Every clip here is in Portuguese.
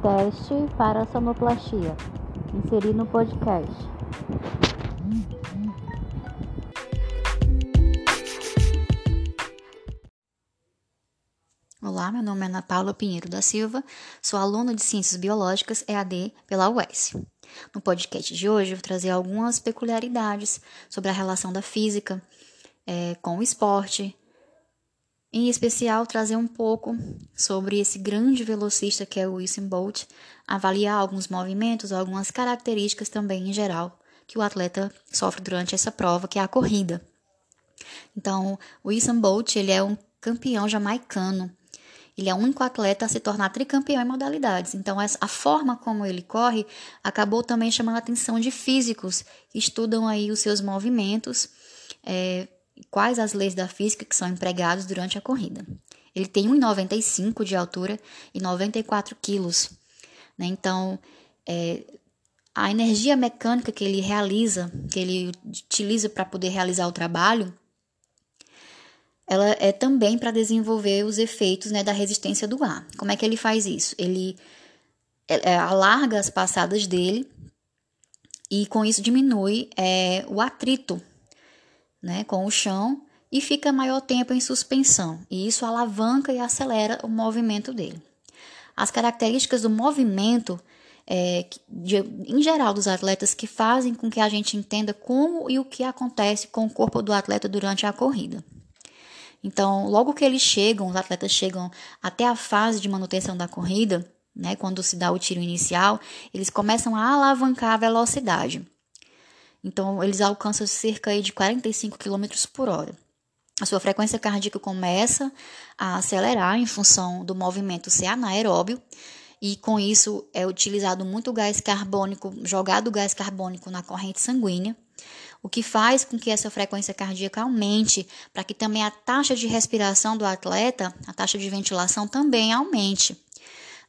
Teste para sonoplastia. Inserir no podcast. Olá, meu nome é Ana Paula Pinheiro da Silva, sou aluna de Ciências Biológicas EAD pela UES. No podcast de hoje, vou trazer algumas peculiaridades sobre a relação da física é, com o esporte, em especial trazer um pouco sobre esse grande velocista que é o Usain Bolt, avaliar alguns movimentos, algumas características também em geral que o atleta sofre durante essa prova, que é a corrida. Então, o Usain Bolt, ele é um campeão jamaicano. Ele é o único atleta a se tornar tricampeão em modalidades. Então, a forma como ele corre acabou também chamando a atenção de físicos que estudam aí os seus movimentos, é, quais as leis da física que são empregadas durante a corrida. Ele tem 1,95 de altura e 94 quilos. Né? Então, é, a energia mecânica que ele realiza, que ele utiliza para poder realizar o trabalho, ela é também para desenvolver os efeitos né, da resistência do ar. Como é que ele faz isso? Ele é, alarga as passadas dele e com isso diminui é, o atrito né, com o chão e fica maior tempo em suspensão, e isso alavanca e acelera o movimento dele. As características do movimento, é, de, em geral, dos atletas, que fazem com que a gente entenda como e o que acontece com o corpo do atleta durante a corrida. Então, logo que eles chegam, os atletas chegam até a fase de manutenção da corrida, né, quando se dá o tiro inicial, eles começam a alavancar a velocidade. Então, eles alcançam cerca de 45 km por hora. A sua frequência cardíaca começa a acelerar em função do movimento ser anaeróbio, e com isso é utilizado muito gás carbônico, jogado gás carbônico na corrente sanguínea, o que faz com que essa frequência cardíaca aumente, para que também a taxa de respiração do atleta, a taxa de ventilação também aumente,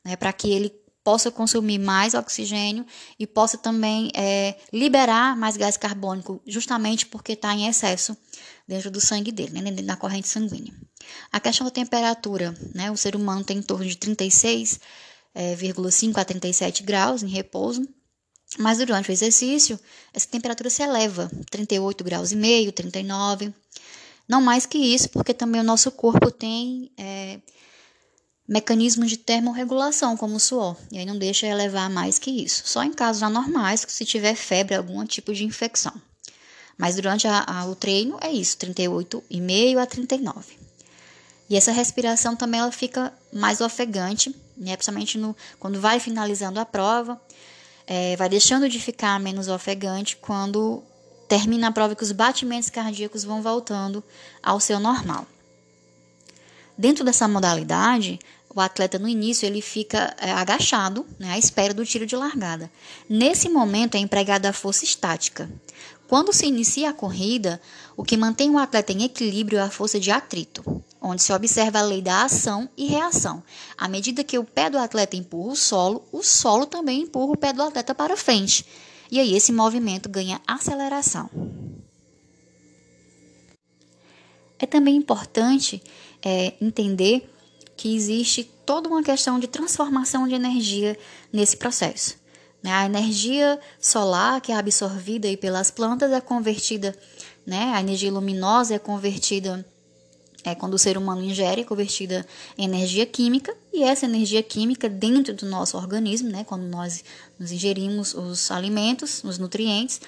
né, para que ele possa consumir mais oxigênio e possa também é, liberar mais gás carbônico, justamente porque está em excesso dentro do sangue dele, né, dentro da corrente sanguínea. A questão da temperatura, né, o ser humano tem em torno de 36,5 é, a 37 graus em repouso, mas durante o exercício, essa temperatura se eleva, 38 graus e meio, 39. Não mais que isso, porque também o nosso corpo tem é, mecanismos de termorregulação, como o suor, e aí não deixa elevar mais que isso. Só em casos anormais, se tiver febre, algum tipo de infecção. Mas durante a, a, o treino é isso, 38,5 a 39. E essa respiração também ela fica mais ofegante, né? principalmente no, quando vai finalizando a prova, é, vai deixando de ficar menos ofegante quando termina a prova que os batimentos cardíacos vão voltando ao seu normal. Dentro dessa modalidade, o atleta no início ele fica é, agachado, né, à espera do tiro de largada. Nesse momento é empregada a força estática. Quando se inicia a corrida, o que mantém o atleta em equilíbrio é a força de atrito, onde se observa a lei da ação e reação. À medida que o pé do atleta empurra o solo, o solo também empurra o pé do atleta para frente. E aí esse movimento ganha aceleração. É também importante é, entender que existe toda uma questão de transformação de energia nesse processo. Né? A energia solar, que é absorvida pelas plantas, é convertida, né? a energia luminosa é convertida é, quando o ser humano ingere, é convertida em energia química, e essa energia química dentro do nosso organismo, né, quando nós nos ingerimos os alimentos, os nutrientes,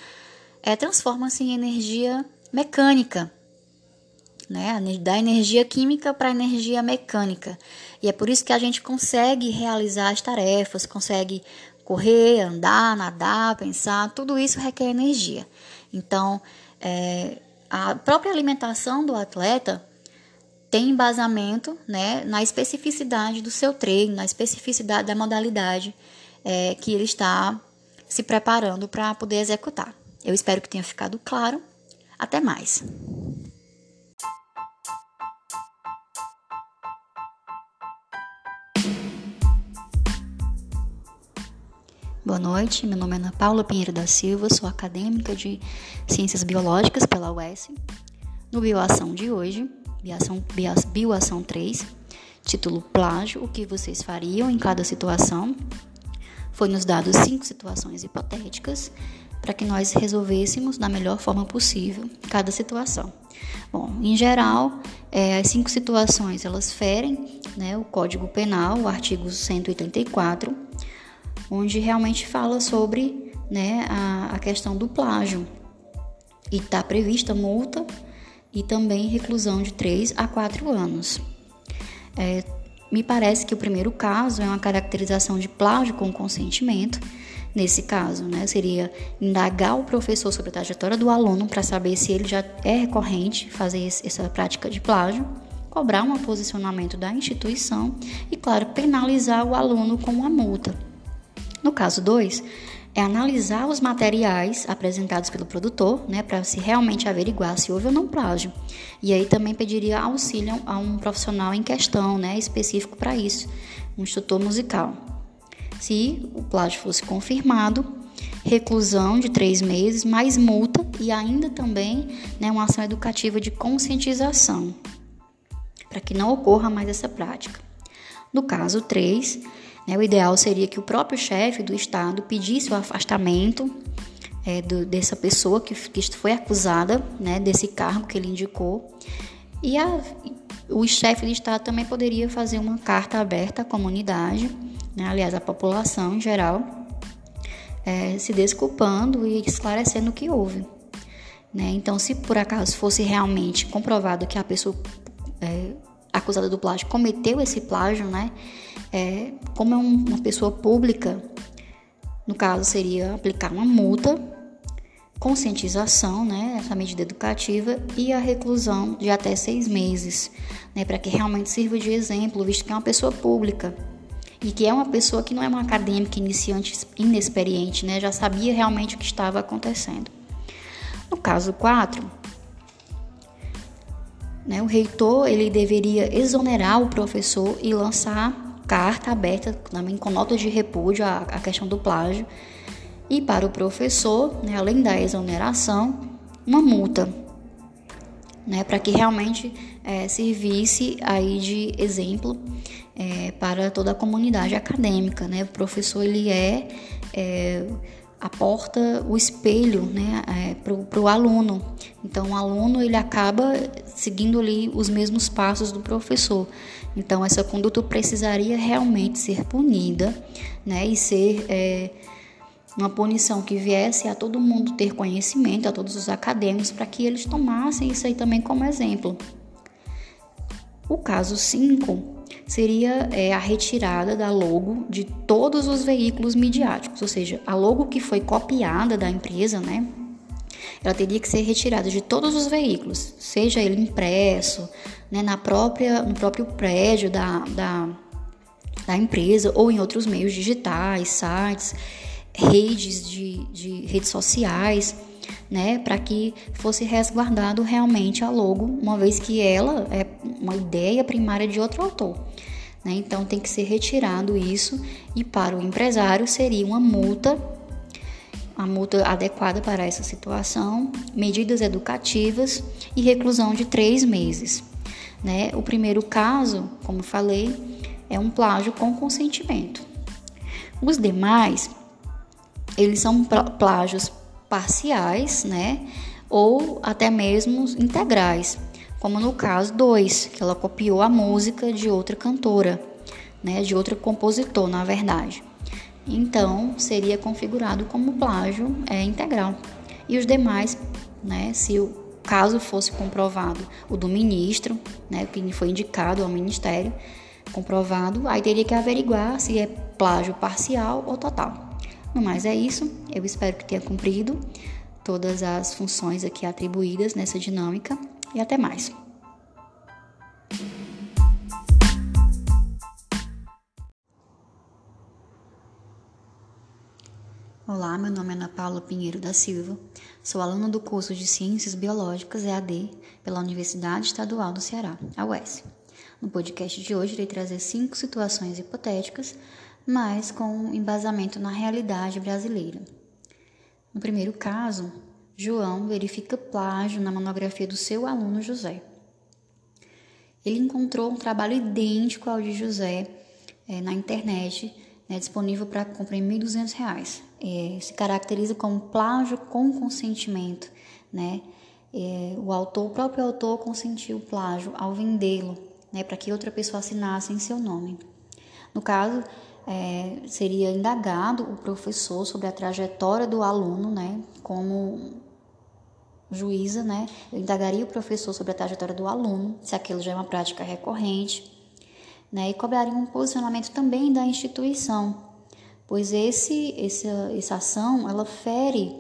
é, transforma-se em energia mecânica, né? Da energia química para a energia mecânica. E é por isso que a gente consegue realizar as tarefas, consegue correr, andar, nadar, pensar, tudo isso requer energia. Então, é, a própria alimentação do atleta tem embasamento né, na especificidade do seu treino, na especificidade da modalidade é, que ele está se preparando para poder executar. Eu espero que tenha ficado claro. Até mais! Boa noite, meu nome é Ana Paula Pinheiro da Silva, sou acadêmica de Ciências Biológicas pela UES. No Bioação de hoje, Bioação, Bioação 3, título Plágio, o que vocês fariam em cada situação. foi nos dado cinco situações hipotéticas para que nós resolvêssemos da melhor forma possível cada situação. Bom, em geral, é, as cinco situações elas ferem né, o Código Penal, o artigo 184, onde realmente fala sobre né, a, a questão do plágio. E está prevista multa e também reclusão de 3 a 4 anos. É, me parece que o primeiro caso é uma caracterização de plágio com consentimento. Nesse caso, né, seria indagar o professor sobre a trajetória do aluno para saber se ele já é recorrente fazer essa prática de plágio, cobrar um posicionamento da instituição e, claro, penalizar o aluno com uma multa. No caso 2, é analisar os materiais apresentados pelo produtor, né, para se realmente averiguar se houve ou não plágio. E aí também pediria auxílio a um profissional em questão, né, específico para isso, um instrutor musical. Se o plágio fosse confirmado, reclusão de três meses, mais multa e ainda também né, uma ação educativa de conscientização, para que não ocorra mais essa prática. No caso 3, né? O ideal seria que o próprio chefe do Estado pedisse o afastamento é, do, dessa pessoa que, que foi acusada né, desse cargo que ele indicou. E a, o chefe do Estado também poderia fazer uma carta aberta à comunidade, né, aliás, à população em geral, é, se desculpando e esclarecendo o que houve. Né? Então, se por acaso fosse realmente comprovado que a pessoa é, acusada do plágio cometeu esse plágio, né? É, como é um, uma pessoa pública, no caso seria aplicar uma multa, conscientização, né, essa medida educativa e a reclusão de até seis meses, né, para que realmente sirva de exemplo, visto que é uma pessoa pública e que é uma pessoa que não é uma acadêmica iniciante inexperiente, né, já sabia realmente o que estava acontecendo. No caso 4, né, o reitor ele deveria exonerar o professor e lançar carta aberta também com nota de repúdio à, à questão do plágio. E para o professor, né, além da exoneração, uma multa, né, para que realmente é, servisse aí de exemplo é, para toda a comunidade acadêmica. Né? O professor ele é, é a porta, o espelho né, é, para o aluno. Então, o aluno ele acaba seguindo ali os mesmos passos do professor. Então, essa conduta precisaria realmente ser punida, né, e ser é, uma punição que viesse a todo mundo ter conhecimento, a todos os acadêmicos, para que eles tomassem isso aí também como exemplo. O caso 5 seria é, a retirada da logo de todos os veículos midiáticos, ou seja, a logo que foi copiada da empresa, né? Ela teria que ser retirada de todos os veículos, seja ele impresso, né, na própria, no próprio prédio da, da, da empresa ou em outros meios digitais, sites, redes de, de redes sociais, né, para que fosse resguardado realmente a logo, uma vez que ela é uma ideia primária de outro autor. Né? Então tem que ser retirado isso e para o empresário seria uma multa, a multa adequada para essa situação, medidas educativas e reclusão de três meses. Né? O primeiro caso, como falei, é um plágio com consentimento. Os demais, eles são plágios parciais, né? Ou até mesmo integrais, como no caso 2, que ela copiou a música de outra cantora, né? De outro compositor, na verdade. Então, seria configurado como plágio é, integral. E os demais, né? Se o caso fosse comprovado o do ministro, né, que foi indicado ao ministério, comprovado, aí teria que averiguar se é plágio parcial ou total. No mais é isso, eu espero que tenha cumprido todas as funções aqui atribuídas nessa dinâmica e até mais. Olá, meu nome é Ana Paula Pinheiro da Silva, sou aluna do curso de Ciências Biológicas EAD pela Universidade Estadual do Ceará, a UES. No podcast de hoje, irei trazer cinco situações hipotéticas, mas com embasamento na realidade brasileira. No primeiro caso, João verifica plágio na monografia do seu aluno José. Ele encontrou um trabalho idêntico ao de José é, na internet né, disponível para compra em R$ 1.200. É, se caracteriza como plágio com consentimento, né? É, o autor, o próprio autor consentiu o plágio ao vendê-lo, né, para que outra pessoa assinasse em seu nome. No caso, é, seria indagado o professor sobre a trajetória do aluno, né, como juíza, né, eu indagaria o professor sobre a trajetória do aluno, se aquilo já é uma prática recorrente, né, e cobraria um posicionamento também da instituição, pois esse, esse, essa ação, ela fere,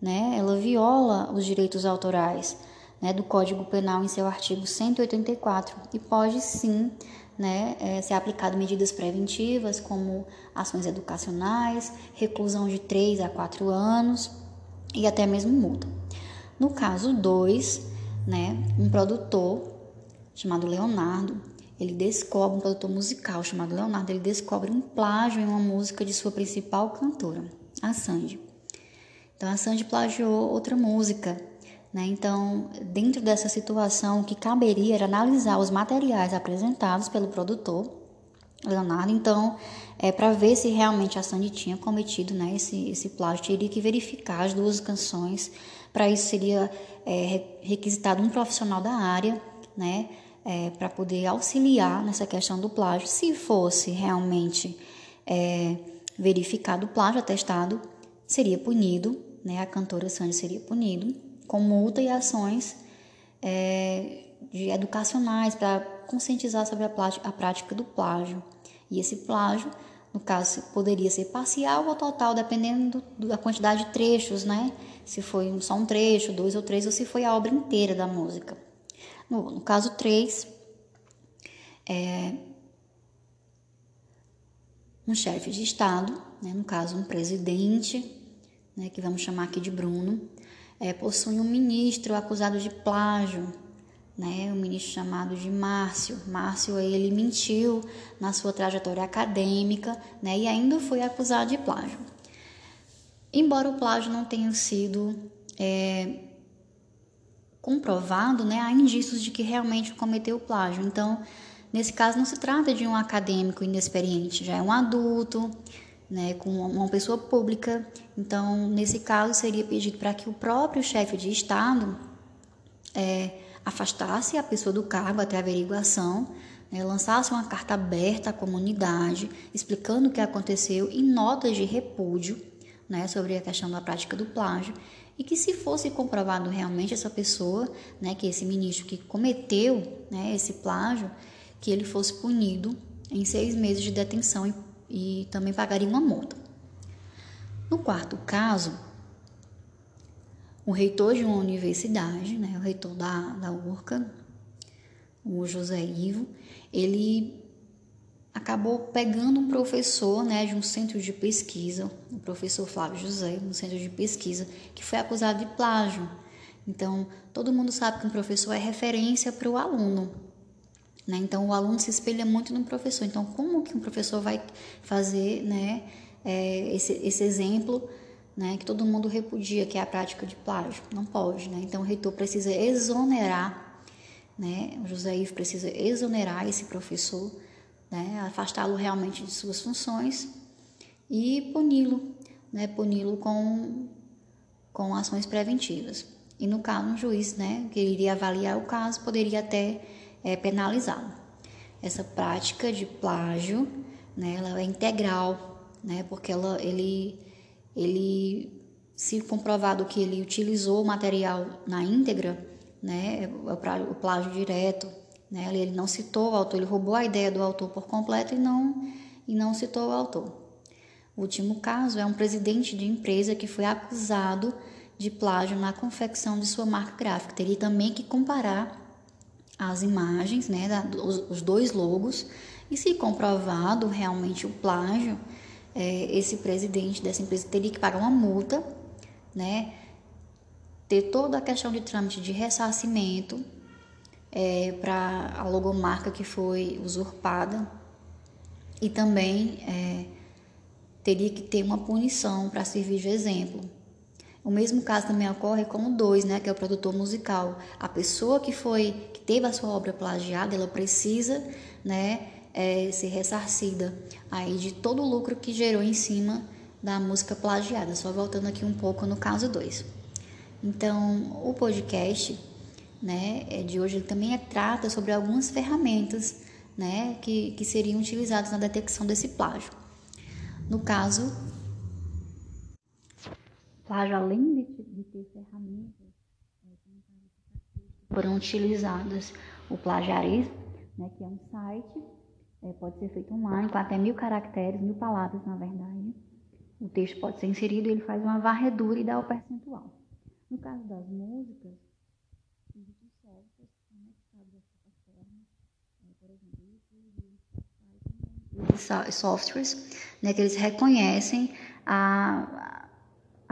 né, ela viola os direitos autorais, né, do Código Penal em seu artigo 184 e pode sim né, é, ser aplicado medidas preventivas como ações educacionais, reclusão de 3 a 4 anos e até mesmo multa. No caso 2, né, um produtor chamado Leonardo, ele descobre um produtor musical chamado Leonardo, ele descobre um plágio em uma música de sua principal cantora, a Sandy. Então a Sandy plagiou outra música né? Então, dentro dessa situação, o que caberia era analisar os materiais apresentados pelo produtor, Leonardo. Então, é, para ver se realmente a Sandy tinha cometido né, esse, esse plágio, teria que verificar as duas canções. Para isso, seria é, requisitado um profissional da área, né? É, para poder auxiliar nessa questão do plágio. Se fosse realmente é, verificado o plágio atestado, seria punido, né? A cantora Sandy seria punido com multa e ações é, de educacionais para conscientizar sobre a, a prática do plágio. E esse plágio, no caso, poderia ser parcial ou total, dependendo do, da quantidade de trechos, né? Se foi só um trecho, dois ou três, ou se foi a obra inteira da música. No, no caso 3, é, um chefe de Estado, né, no caso um presidente, né, que vamos chamar aqui de Bruno, é, possui um ministro acusado de plágio, né? Um ministro chamado de Márcio. Márcio ele mentiu na sua trajetória acadêmica, né? E ainda foi acusado de plágio. Embora o plágio não tenha sido é, comprovado, né? Há indícios de que realmente cometeu plágio. Então, nesse caso não se trata de um acadêmico inexperiente, já é um adulto né, com uma pessoa pública. Então, nesse caso, seria pedido para que o próprio chefe de Estado é, afastasse a pessoa do cargo até a averiguação, né, lançasse uma carta aberta à comunidade, explicando o que aconteceu e notas de repúdio né, sobre a questão da prática do plágio, e que se fosse comprovado realmente essa pessoa, né, que esse ministro que cometeu né, esse plágio, que ele fosse punido em seis meses de detenção e e também pagaria uma multa. No quarto caso, o reitor de uma universidade, né, o reitor da, da URCA, o José Ivo, ele acabou pegando um professor né, de um centro de pesquisa, o professor Flávio José, um centro de pesquisa, que foi acusado de plágio. Então, todo mundo sabe que um professor é referência para o aluno. Né? Então, o aluno se espelha muito no professor. Então, como que um professor vai fazer né, é, esse, esse exemplo né, que todo mundo repudia, que é a prática de plágio? Não pode. Né? Então, o reitor precisa exonerar, né? o José Ivo precisa exonerar esse professor, né, afastá-lo realmente de suas funções e puni-lo, né, puni-lo com, com ações preventivas. E no caso, um juiz né, que iria avaliar o caso poderia até é penalizado. Essa prática de plágio, né, ela é integral, né, porque ela, ele, ele, se comprovado que ele utilizou o material na íntegra, né, é o plágio direto, né, ele não citou o autor, ele roubou a ideia do autor por completo e não, e não citou o autor. O último caso é um presidente de empresa que foi acusado de plágio na confecção de sua marca gráfica. Teria também que comparar as imagens, né, da, os, os, dois logos, e se comprovado realmente o plágio, é, esse presidente dessa empresa teria que pagar uma multa, né, ter toda a questão de trâmite de ressarcimento é, para a logomarca que foi usurpada e também é, teria que ter uma punição para servir de exemplo. O mesmo caso também ocorre com o dois, né, que é o produtor musical. A pessoa que foi que teve a sua obra plagiada, ela precisa, né, é, ser ressarcida aí de todo o lucro que gerou em cima da música plagiada. Só voltando aqui um pouco no caso 2. Então, o podcast né, é, de hoje ele também é, trata sobre algumas ferramentas né, que, que seriam utilizadas na detecção desse plágio. No caso, plágio, além de, de ter ferramentas é, foram utilizadas o Plagiaris, né, que é um site, é, pode ser feito online, com até mil caracteres, mil palavras, na verdade. O texto pode ser inserido e ele faz uma varredura e dá o percentual. No caso das músicas, existem softwares conectados à plataforma, por exemplo, softwares, né, que eles reconhecem a,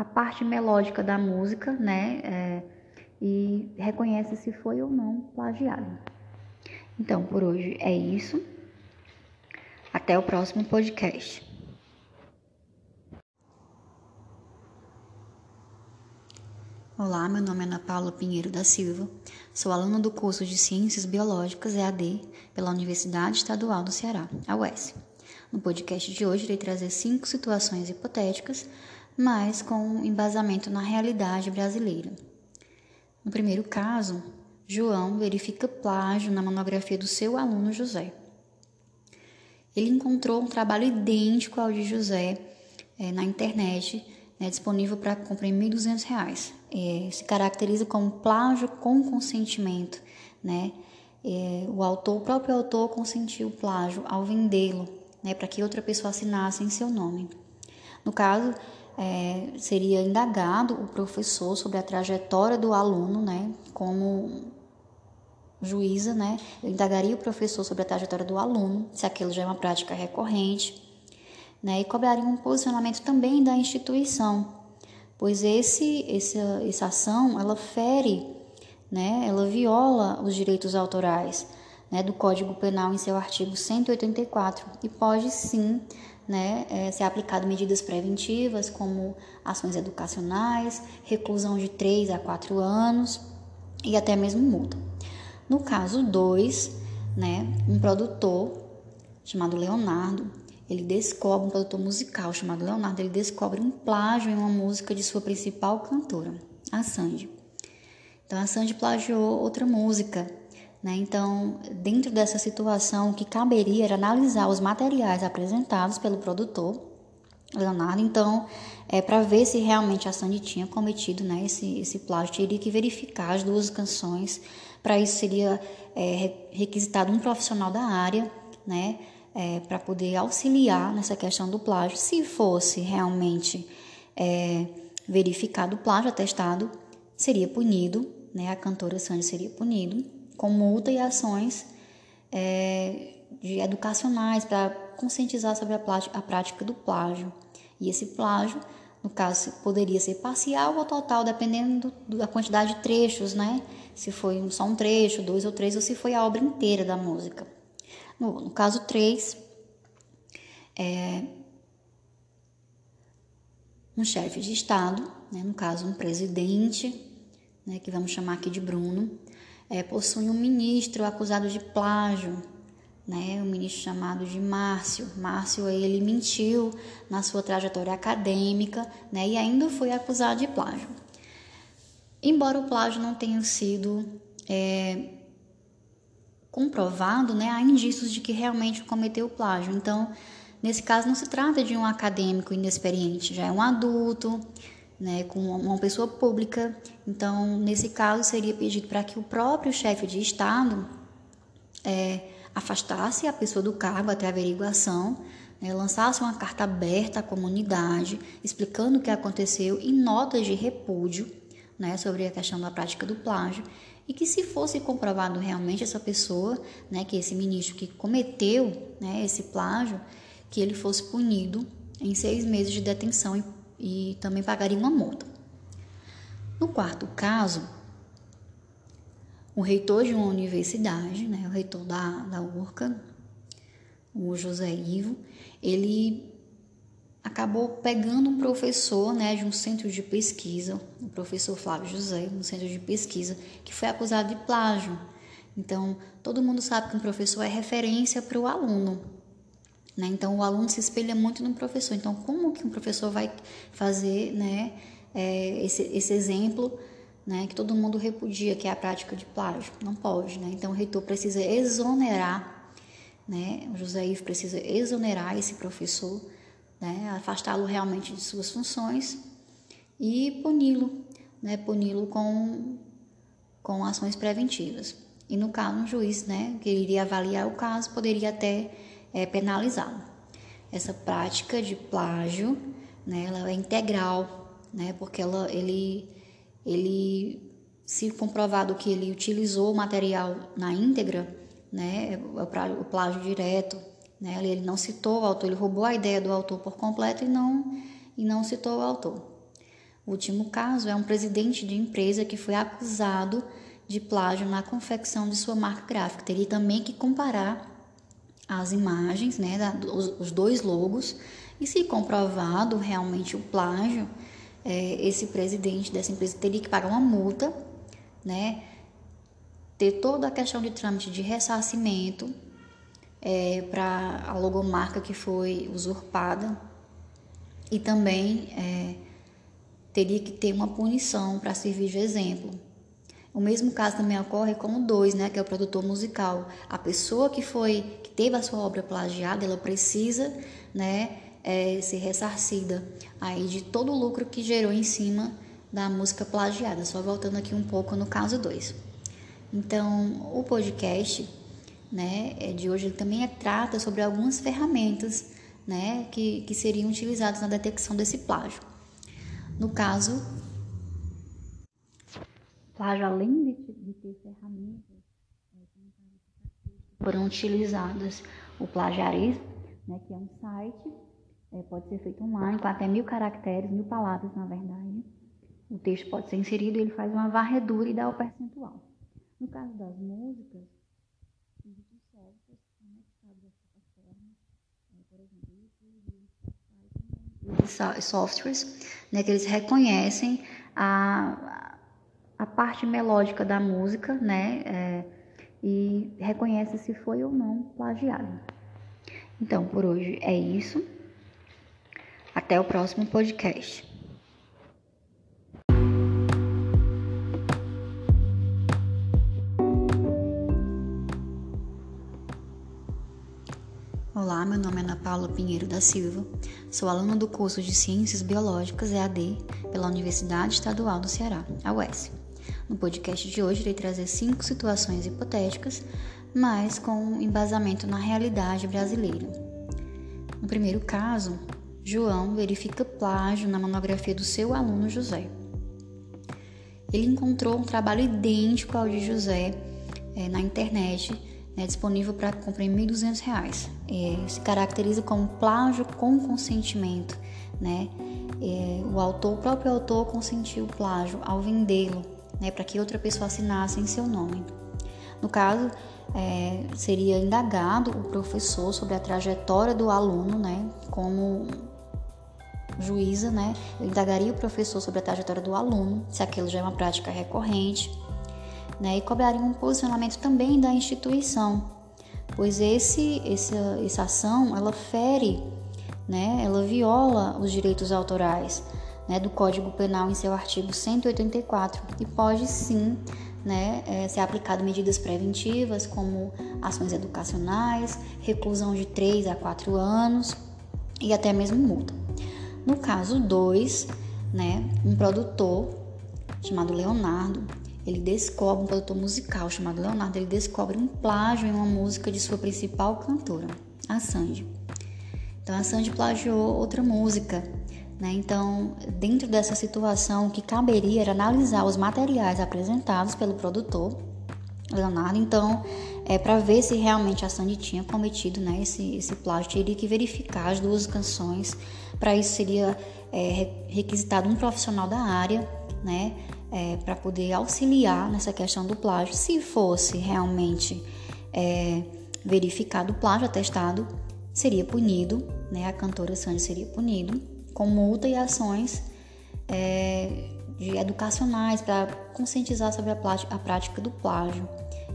a parte melódica da música, né, é, e reconhece se foi ou não plagiado. Então, por hoje é isso. Até o próximo podcast. Olá, meu nome é Ana Paula Pinheiro da Silva. Sou aluna do curso de Ciências Biológicas EAD pela Universidade Estadual do Ceará, a UES. No podcast de hoje, irei trazer cinco situações hipotéticas, mas com embasamento na realidade brasileira. No primeiro caso, João verifica plágio na monografia do seu aluno José. Ele encontrou um trabalho idêntico ao de José é, na internet, né, disponível para compra em R$ 1.200. É, se caracteriza como plágio com consentimento. Né? É, o autor, o próprio autor consentiu o plágio ao vendê-lo, né, para que outra pessoa assinasse em seu nome. No caso, é, seria indagado o professor sobre a trajetória do aluno, né, como juíza, né, eu indagaria o professor sobre a trajetória do aluno, se aquilo já é uma prática recorrente, né, e cobraria um posicionamento também da instituição, pois esse, esse, essa ação, ela fere, né, ela viola os direitos autorais, né, do Código Penal em seu artigo 184 e pode sim né, é, ser aplicado medidas preventivas como ações educacionais, reclusão de 3 a 4 anos e até mesmo multa. No caso 2, né, um produtor chamado Leonardo, ele descobre, um produtor musical chamado Leonardo, ele descobre um plágio em uma música de sua principal cantora, a Sandy. Então a Sandy plagiou outra música, né? Então, dentro dessa situação, o que caberia era analisar os materiais apresentados pelo produtor, Leonardo, então, é, para ver se realmente a Sandy tinha cometido né, esse, esse plágio, teria que verificar as duas canções para isso seria é, requisitado um profissional da área, né, é, para poder auxiliar nessa questão do plágio. Se fosse realmente é, verificado o plágio, atestado, seria punido, né, a cantora Sandy seria punido com multa e ações é, de educacionais para conscientizar sobre a, a prática do plágio. E esse plágio no caso, poderia ser parcial ou total, dependendo do, da quantidade de trechos, né? Se foi só um trecho, dois ou três, ou se foi a obra inteira da música. No, no caso 3, é, um chefe de Estado, né, no caso um presidente, né, que vamos chamar aqui de Bruno, é, possui um ministro acusado de plágio né, um ministro chamado de Márcio. Márcio ele mentiu na sua trajetória acadêmica, né, e ainda foi acusado de plágio. Embora o plágio não tenha sido é, comprovado, né, há indícios de que realmente cometeu o plágio. Então, nesse caso não se trata de um acadêmico inexperiente, já é um adulto, né, com uma pessoa pública. Então, nesse caso seria pedido para que o próprio chefe de estado é, afastasse a pessoa do cargo até a averiguação, né, lançasse uma carta aberta à comunidade, explicando o que aconteceu e notas de repúdio né, sobre a questão da prática do plágio, e que se fosse comprovado realmente essa pessoa, né, que esse ministro que cometeu né, esse plágio, que ele fosse punido em seis meses de detenção e, e também pagaria uma multa. No quarto caso, o reitor de uma universidade, né, o reitor da, da URCA, o José Ivo, ele acabou pegando um professor né, de um centro de pesquisa, o professor Flávio José, um centro de pesquisa, que foi acusado de plágio. Então, todo mundo sabe que um professor é referência para o aluno. Né? Então, o aluno se espelha muito no professor. Então, como que um professor vai fazer né, é, esse, esse exemplo né, que todo mundo repudia, que é a prática de plágio? Não pode. Né? Então, o reitor precisa exonerar, né? o José Ivo precisa exonerar esse professor, né, afastá-lo realmente de suas funções e puni-lo, né, puni-lo com, com ações preventivas. E no caso, um juiz né, que iria avaliar o caso poderia até é, penalizá-lo. Essa prática de plágio né, ela é integral, né, porque ela, ele, ele, se comprovado que ele utilizou o material na íntegra, né, é o plágio direto, né, ele não citou o autor, ele roubou a ideia do autor por completo e não, e não citou o autor. O último caso é um presidente de empresa que foi acusado de plágio na confecção de sua marca gráfica. Teria também que comparar as imagens, né, os, os dois logos, e se comprovado realmente o plágio, é, esse presidente dessa empresa teria que pagar uma multa, né, ter toda a questão de trâmite de ressarcimento é, para a logomarca que foi usurpada e também é, teria que ter uma punição para servir de exemplo. O mesmo caso também ocorre com o 2, né, que é o produtor musical. A pessoa que foi que teve a sua obra plagiada, ela precisa, né, é, ser ressarcida aí de todo o lucro que gerou em cima da música plagiada. Só voltando aqui um pouco no caso 2. Então, o podcast, né, é de hoje ele também é, trata sobre algumas ferramentas, né, que, que seriam utilizadas na detecção desse plágio. No caso, plágio, além de, de ter ferramentas é, foram utilizadas o plagiarismo, né, que é um site, é, pode ser feito online, com até mil caracteres, mil palavras, na verdade. O texto pode ser inserido e ele faz uma varredura e dá o percentual. No caso das músicas, softwares plataforma, é, por exemplo, softwares, né, que eles reconhecem a, a parte melódica da música, né? É, e reconhece se foi ou não plagiado. Então, por hoje é isso. Até o próximo podcast. Olá, meu nome é Ana Paula Pinheiro da Silva, sou aluna do curso de Ciências Biológicas EAD pela Universidade Estadual do Ceará, a UES. No podcast de hoje, irei trazer cinco situações hipotéticas, mas com embasamento na realidade brasileira. No primeiro caso, João verifica plágio na monografia do seu aluno José. Ele encontrou um trabalho idêntico ao de José é, na internet, né, disponível para comprar em R$ 1.200. É, se caracteriza como plágio com consentimento. Né? É, o autor, o próprio autor consentiu o plágio ao vendê-lo né, para que outra pessoa assinasse em seu nome. No caso, é, seria indagado o professor sobre a trajetória do aluno, né, como juíza, né, indagaria o professor sobre a trajetória do aluno, se aquilo já é uma prática recorrente, né, e cobraria um posicionamento também da instituição, pois esse, esse, essa ação, ela fere, né, ela viola os direitos autorais, né, do Código Penal em seu artigo 184 e pode sim né, é, ser aplicado medidas preventivas como ações educacionais, reclusão de 3 a 4 anos e até mesmo multa. No caso 2, né, um produtor chamado Leonardo, ele descobre, um produtor musical chamado Leonardo, ele descobre um plágio em uma música de sua principal cantora, a Sandy. Então a Sandy plagiou outra música né? Então, dentro dessa situação, o que caberia era analisar os materiais apresentados pelo produtor, Leonardo, então, é, para ver se realmente a Sandy tinha cometido né, esse, esse plágio, teria que verificar as duas canções. Para isso, seria é, requisitado um profissional da área, né, é, para poder auxiliar nessa questão do plágio. Se fosse realmente é, verificado o plágio, atestado, seria punido, né, a cantora Sandy seria punido com multa e ações é, de educacionais para conscientizar sobre a, a prática do plágio.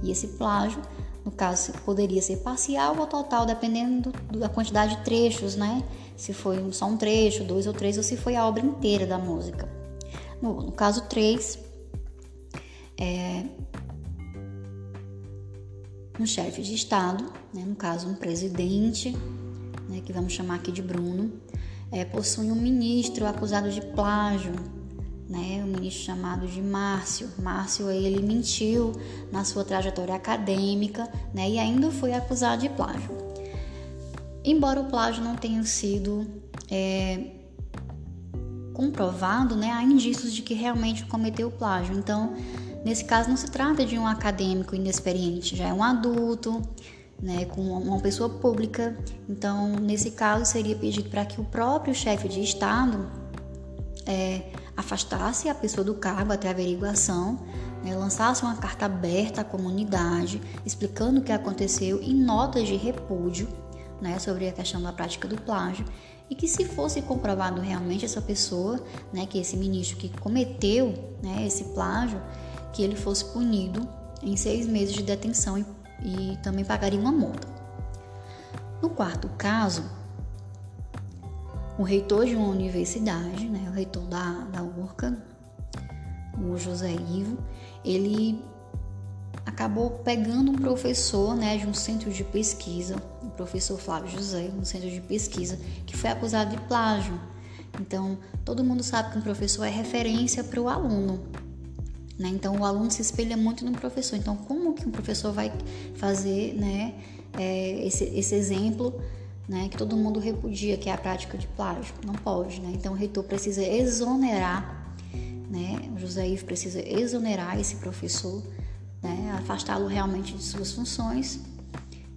E esse plágio, no caso, poderia ser parcial ou total, dependendo do, da quantidade de trechos, né? Se foi só um trecho, dois ou três, ou se foi a obra inteira da música. No, no caso 3, é, um chefe de Estado, né, no caso um presidente, né, que vamos chamar aqui de Bruno, é, possui um ministro acusado de plágio, né, um ministro chamado de Márcio. Márcio ele mentiu na sua trajetória acadêmica né, e ainda foi acusado de plágio. Embora o plágio não tenha sido é, comprovado, né, há indícios de que realmente cometeu plágio. Então, nesse caso, não se trata de um acadêmico inexperiente, já é um adulto, né, com uma pessoa pública. Então, nesse caso, seria pedido para que o próprio chefe de Estado é, afastasse a pessoa do cargo até a averiguação, né, lançasse uma carta aberta à comunidade, explicando o que aconteceu e notas de repúdio né, sobre a questão da prática do plágio e que se fosse comprovado realmente essa pessoa, né, que esse ministro que cometeu né, esse plágio, que ele fosse punido em seis meses de detenção e, e também pagaria uma multa. No quarto caso, o reitor de uma universidade, né, o reitor da, da URCA, o José Ivo, ele acabou pegando um professor né, de um centro de pesquisa, o professor Flávio José, um centro de pesquisa, que foi acusado de plágio. Então, todo mundo sabe que um professor é referência para o aluno. Né? Então, o aluno se espelha muito no professor. Então, como que um professor vai fazer né, é, esse, esse exemplo né, que todo mundo repudia, que é a prática de plágio? Não pode. Né? Então, o reitor precisa exonerar, né? o José Ivo precisa exonerar esse professor né, afastá-lo realmente de suas funções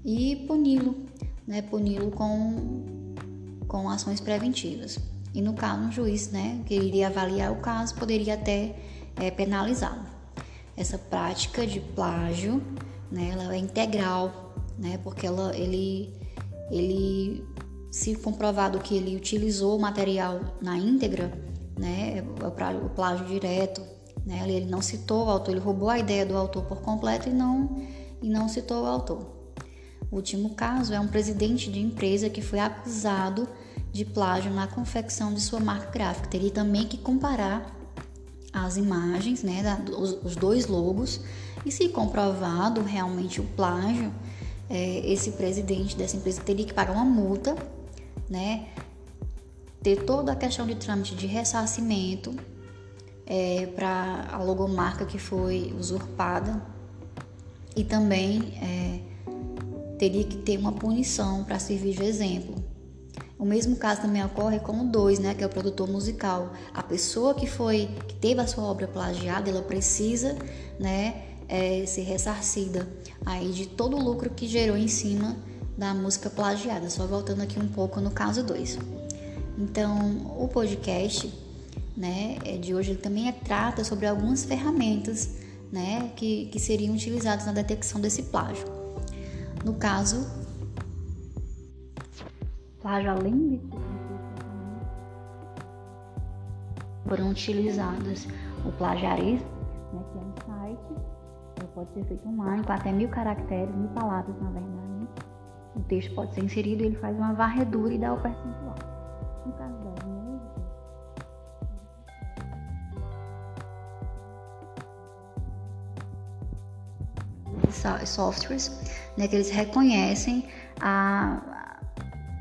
e puni-lo, né, puni-lo com, com ações preventivas. E no caso, um juiz né, que iria avaliar o caso poderia até é, penalizá-lo. Essa prática de plágio né, ela é integral, né, porque ela, ele, ele, se comprovado que ele utilizou o material na íntegra, né, o plágio direto, né? Ele não citou o autor, ele roubou a ideia do autor por completo e não, e não citou o autor. O último caso é um presidente de empresa que foi acusado de plágio na confecção de sua marca gráfica. Teria também que comparar as imagens, né, da, os, os, dois logos, e se comprovado realmente o plágio, é, esse presidente dessa empresa teria que pagar uma multa, né, ter toda a questão de trâmite de ressarcimento é, para a logomarca que foi usurpada e também é, teria que ter uma punição para servir de exemplo. O mesmo caso também ocorre com o 2, né, que é o produtor musical. A pessoa que foi que teve a sua obra plagiada, ela precisa, né, é, ser ressarcida aí de todo o lucro que gerou em cima da música plagiada. Só voltando aqui um pouco no caso 2. Então, o podcast né, é, de hoje ele também é, trata sobre algumas ferramentas né, que, que seriam utilizadas na detecção desse plágio. No caso, plágio além de foram utilizadas o plagiarismo, né, que é um site, pode ser feito online com até mil caracteres, mil palavras na verdade. O texto pode ser inserido e ele faz uma varredura e dá o percentual. No caso das softwares, né, que eles reconhecem a,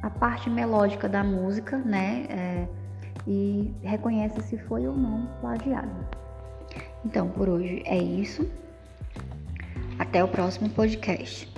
a parte melódica da música, né, é, e reconhece se foi ou não plagiado. Então, por hoje é isso. Até o próximo podcast.